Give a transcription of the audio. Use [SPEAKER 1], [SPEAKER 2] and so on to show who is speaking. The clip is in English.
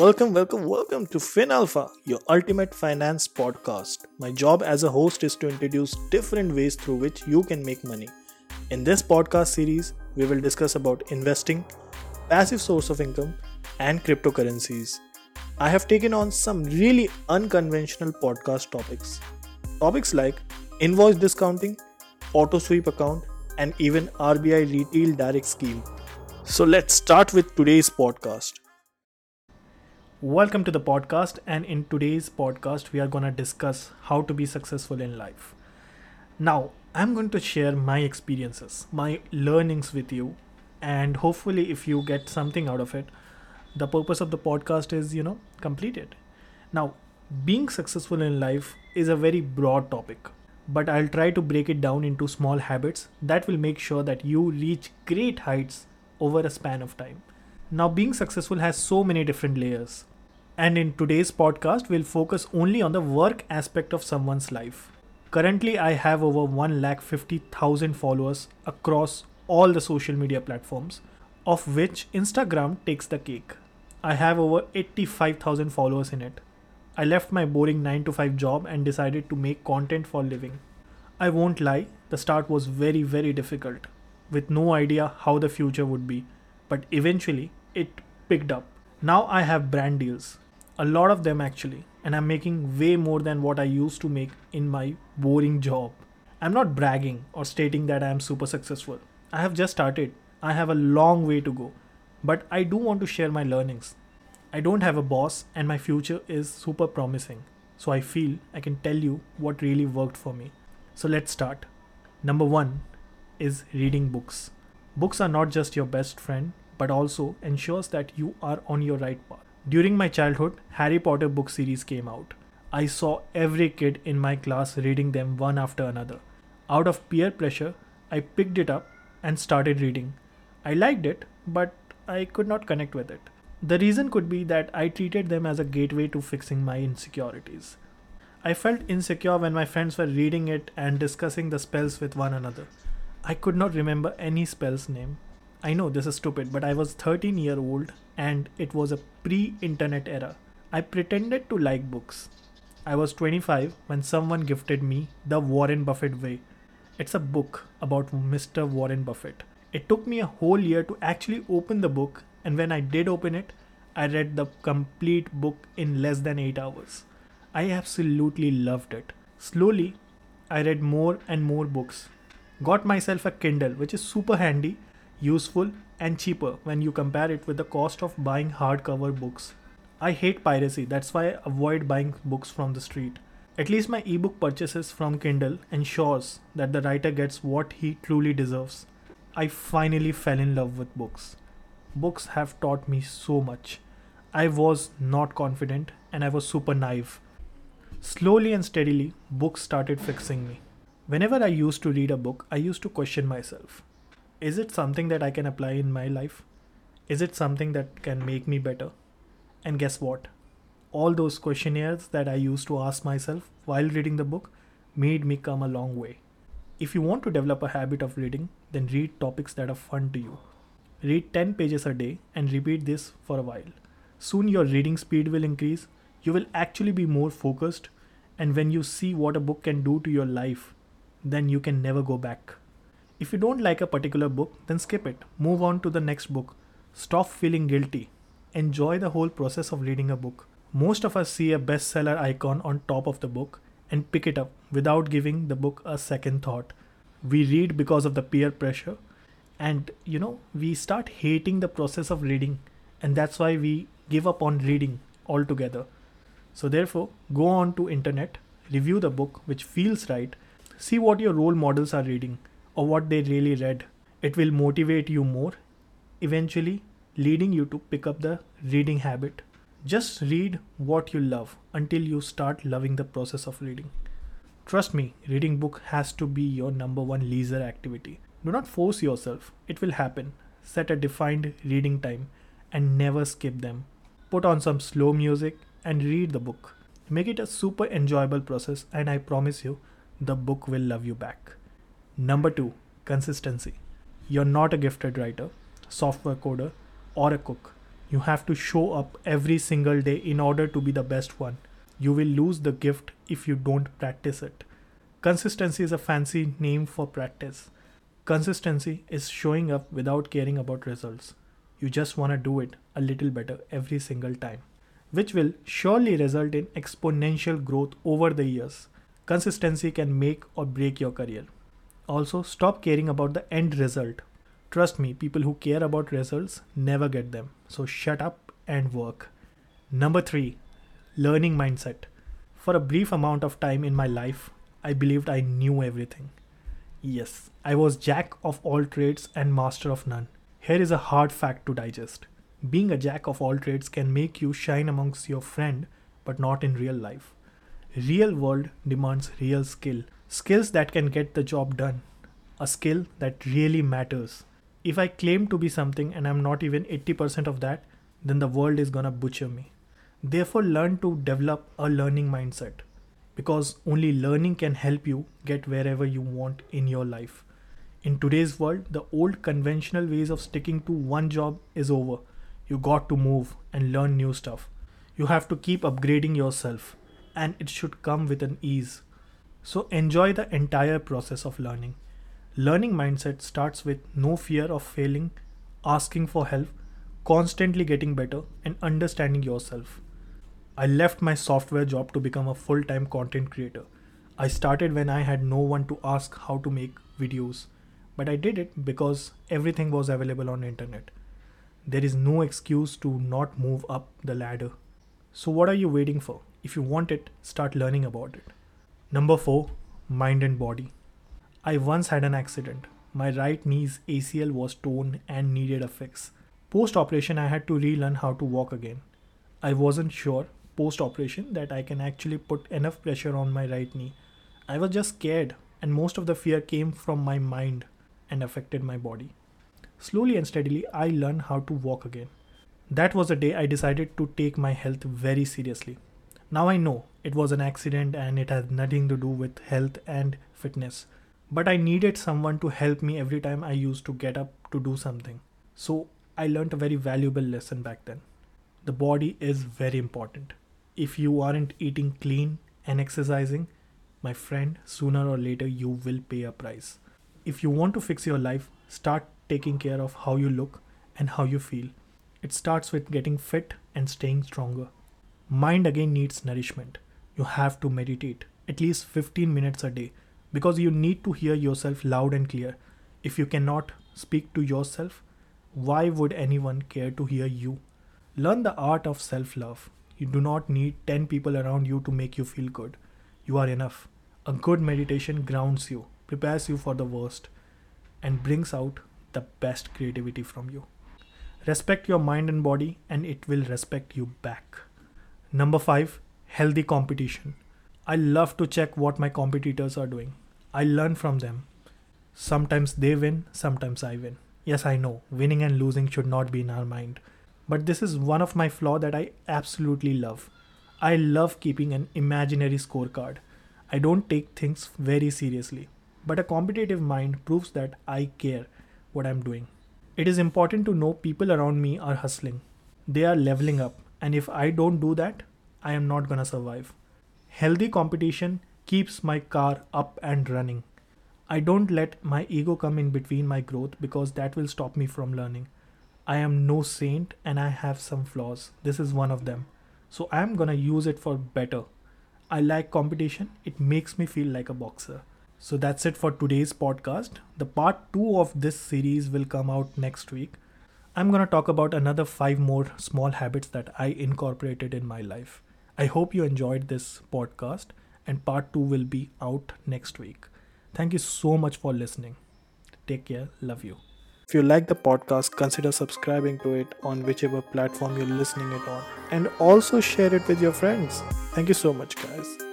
[SPEAKER 1] Welcome, welcome, welcome to FinAlpha, your ultimate finance podcast. My job as a host is to introduce different ways through which you can make money. In this podcast series, we will discuss about investing, passive source of income, and cryptocurrencies. I have taken on some really unconventional podcast topics. Topics like invoice discounting, auto sweep account, and even RBI retail direct scheme. So let's start with today's podcast. Welcome to the podcast, and in today's podcast, we are going to discuss how to be successful in life. Now, I'm going to share my experiences, my learnings with you, and hopefully, if you get something out of it, the purpose of the podcast is, you know, completed. Now, being successful in life is a very broad topic, but I'll try to break it down into small habits that will make sure that you reach great heights over a span of time. Now, being successful has so many different layers. And in today's podcast, we'll focus only on the work aspect of someone's life. Currently, I have over 1,50,000 followers across all the social media platforms, of which Instagram takes the cake. I have over 85,000 followers in it. I left my boring 9 to 5 job and decided to make content for living. I won't lie, the start was very, very difficult, with no idea how the future would be, but eventually it picked up. Now I have brand deals, a lot of them actually, and I'm making way more than what I used to make in my boring job. I'm not bragging or stating that I am super successful. I have just started. I have a long way to go, but I do want to share my learnings. I don't have a boss, and my future is super promising. So I feel I can tell you what really worked for me. So let's start. Number one is reading books. Books are not just your best friend, but also ensures that you are on your right path. During my childhood, Harry Potter book series came out. I saw every kid in my class reading them one after another. Out of peer pressure, I picked it up and started reading. I liked it, but I could not connect with it. The reason could be that I treated them as a gateway to fixing my insecurities. I felt insecure when my friends were reading it and discussing the spells with one another. I could not remember any spell's name. I know this is stupid, but I was 13 year old and it was a pre-internet era. I pretended to like books. I was 25 when someone gifted me The Warren Buffett Way. It's a book about Mr. Warren Buffett. It took me a whole year to actually open the book, and when I did open it, I read the complete book in less than 8 hours. I absolutely loved it. Slowly, I read more and more books. Got myself a Kindle, which is super handy useful, and cheaper when you compare it with the cost of buying hardcover books. I hate piracy, that's why I avoid buying books from the street. At least my ebook purchases from Kindle ensures that the writer gets what he truly deserves. I finally fell in love with books. Books have taught me so much. I was not confident and I was super naive. Slowly and steadily, books started fixing me. Whenever I used to read a book, I used to question myself is it something that I can apply in my life? Is it something that can make me better? And guess what? All those questionnaires that I used to ask myself while reading the book made me come a long way. If you want to develop a habit of reading, then read topics that are fun to you. Read 10 pages a day and repeat this for a while. Soon your reading speed will increase, you will actually be more focused, and when you see what a book can do to your life, then you can never go back. If you don't like a particular book, then skip it. Move on to the next book. Stop feeling guilty. Enjoy the whole process of reading a book. Most of us see a bestseller icon on top of the book and pick it up without giving the book a second thought. We read because of the peer pressure and you know, we start hating the process of reading and that's why we give up on reading altogether. So therefore, go on to internet, review the book which feels right, see what your role models are reading or what they really read. It will motivate you more, eventually leading you to pick up the reading habit. Just read what you love until you start loving the process of reading. Trust me, reading book has to be your number one leisure activity. Do not force yourself. It will happen. Set a defined reading time and never skip them. Put on some slow music and read the book. Make it a super enjoyable process and I promise you the book will love you back. Number two, consistency. You're not a gifted writer, software coder, or a cook. You have to show up every single day in order to be the best one. You will lose the gift if you don't practice it. Consistency is a fancy name for practice. Consistency is showing up without caring about results. You just want to do it a little better every single time, which will surely result in exponential growth over the years. Consistency can make or break your career. Also, stop caring about the end result. Trust me, people who care about results never get them. So shut up and work. Number three, learning mindset. For a brief amount of time in my life, I believed I knew everything. Yes, I was jack of all trades and master of none. Here is a hard fact to digest. Being a jack of all trades can make you shine amongst your friend, but not in real life. Real world demands real skill, skills that can get the job done, a skill that really matters. If I claim to be something and I'm not even 80% of that, then the world is gonna butcher me. Therefore, learn to develop a learning mindset because only learning can help you get wherever you want in your life. In today's world, the old conventional ways of sticking to one job is over. You got to move and learn new stuff. You have to keep upgrading yourself and it should come with an ease. So enjoy the entire process of learning. Learning mindset starts with no fear of failing, asking for help, constantly getting better, and understanding yourself. I left my software job to become a full time content creator. I started when I had no one to ask how to make videos, but I did it because everything was available on internet. There is no excuse to not move up the ladder. So what are you waiting for? If you want it, start learning about it. Number 4. Mind and body. I once had an accident. My right knee's ACL was torn and needed a fix. Post operation, I had to relearn how to walk again. I wasn't sure post operation that I can actually put enough pressure on my right knee. I was just scared, and most of the fear came from my mind and affected my body. Slowly and steadily, I learned how to walk again. That was the day I decided to take my health very seriously. Now I know it was an accident and it has nothing to do with health and fitness. But I needed someone to help me every time I used to get up to do something. So I learned a very valuable lesson back then. The body is very important. If you aren't eating clean and exercising, my friend, sooner or later you will pay a price. If you want to fix your life, start taking care of how you look and how you feel. It starts with getting fit and staying stronger. Mind again needs nourishment. You have to meditate at least 15 minutes a day because you need to hear yourself loud and clear. If you cannot speak to yourself, why would anyone care to hear you? Learn the art of self love. You do not need 10 people around you to make you feel good. You are enough. A good meditation grounds you, prepares you for the worst, and brings out the best creativity from you. Respect your mind and body, and it will respect you back. Number five, healthy competition. I love to check what my competitors are doing. I learn from them. Sometimes they win, sometimes I win. Yes, I know, winning and losing should not be in our mind. But this is one of my flaw that I absolutely love. I love keeping an imaginary scorecard. I don't take things very seriously. But a competitive mind proves that I care what I'm doing. It is important to know people around me are hustling. They are leveling up and if I don't do that, I am not gonna survive. Healthy competition keeps my car up and running. I don't let my ego come in between my growth because that will stop me from learning. I am no saint and I have some flaws. This is one of them. So I am gonna use it for better. I like competition, it makes me feel like a boxer. So that's it for today's podcast. The part 2 of this series will come out next week. I'm going to talk about another five more small habits that I incorporated in my life. I hope you enjoyed this podcast, and part two will be out next week. Thank you so much for listening. Take care. Love you. If you like the podcast, consider subscribing to it on whichever platform you're listening it on and also share it with your friends. Thank you so much guys.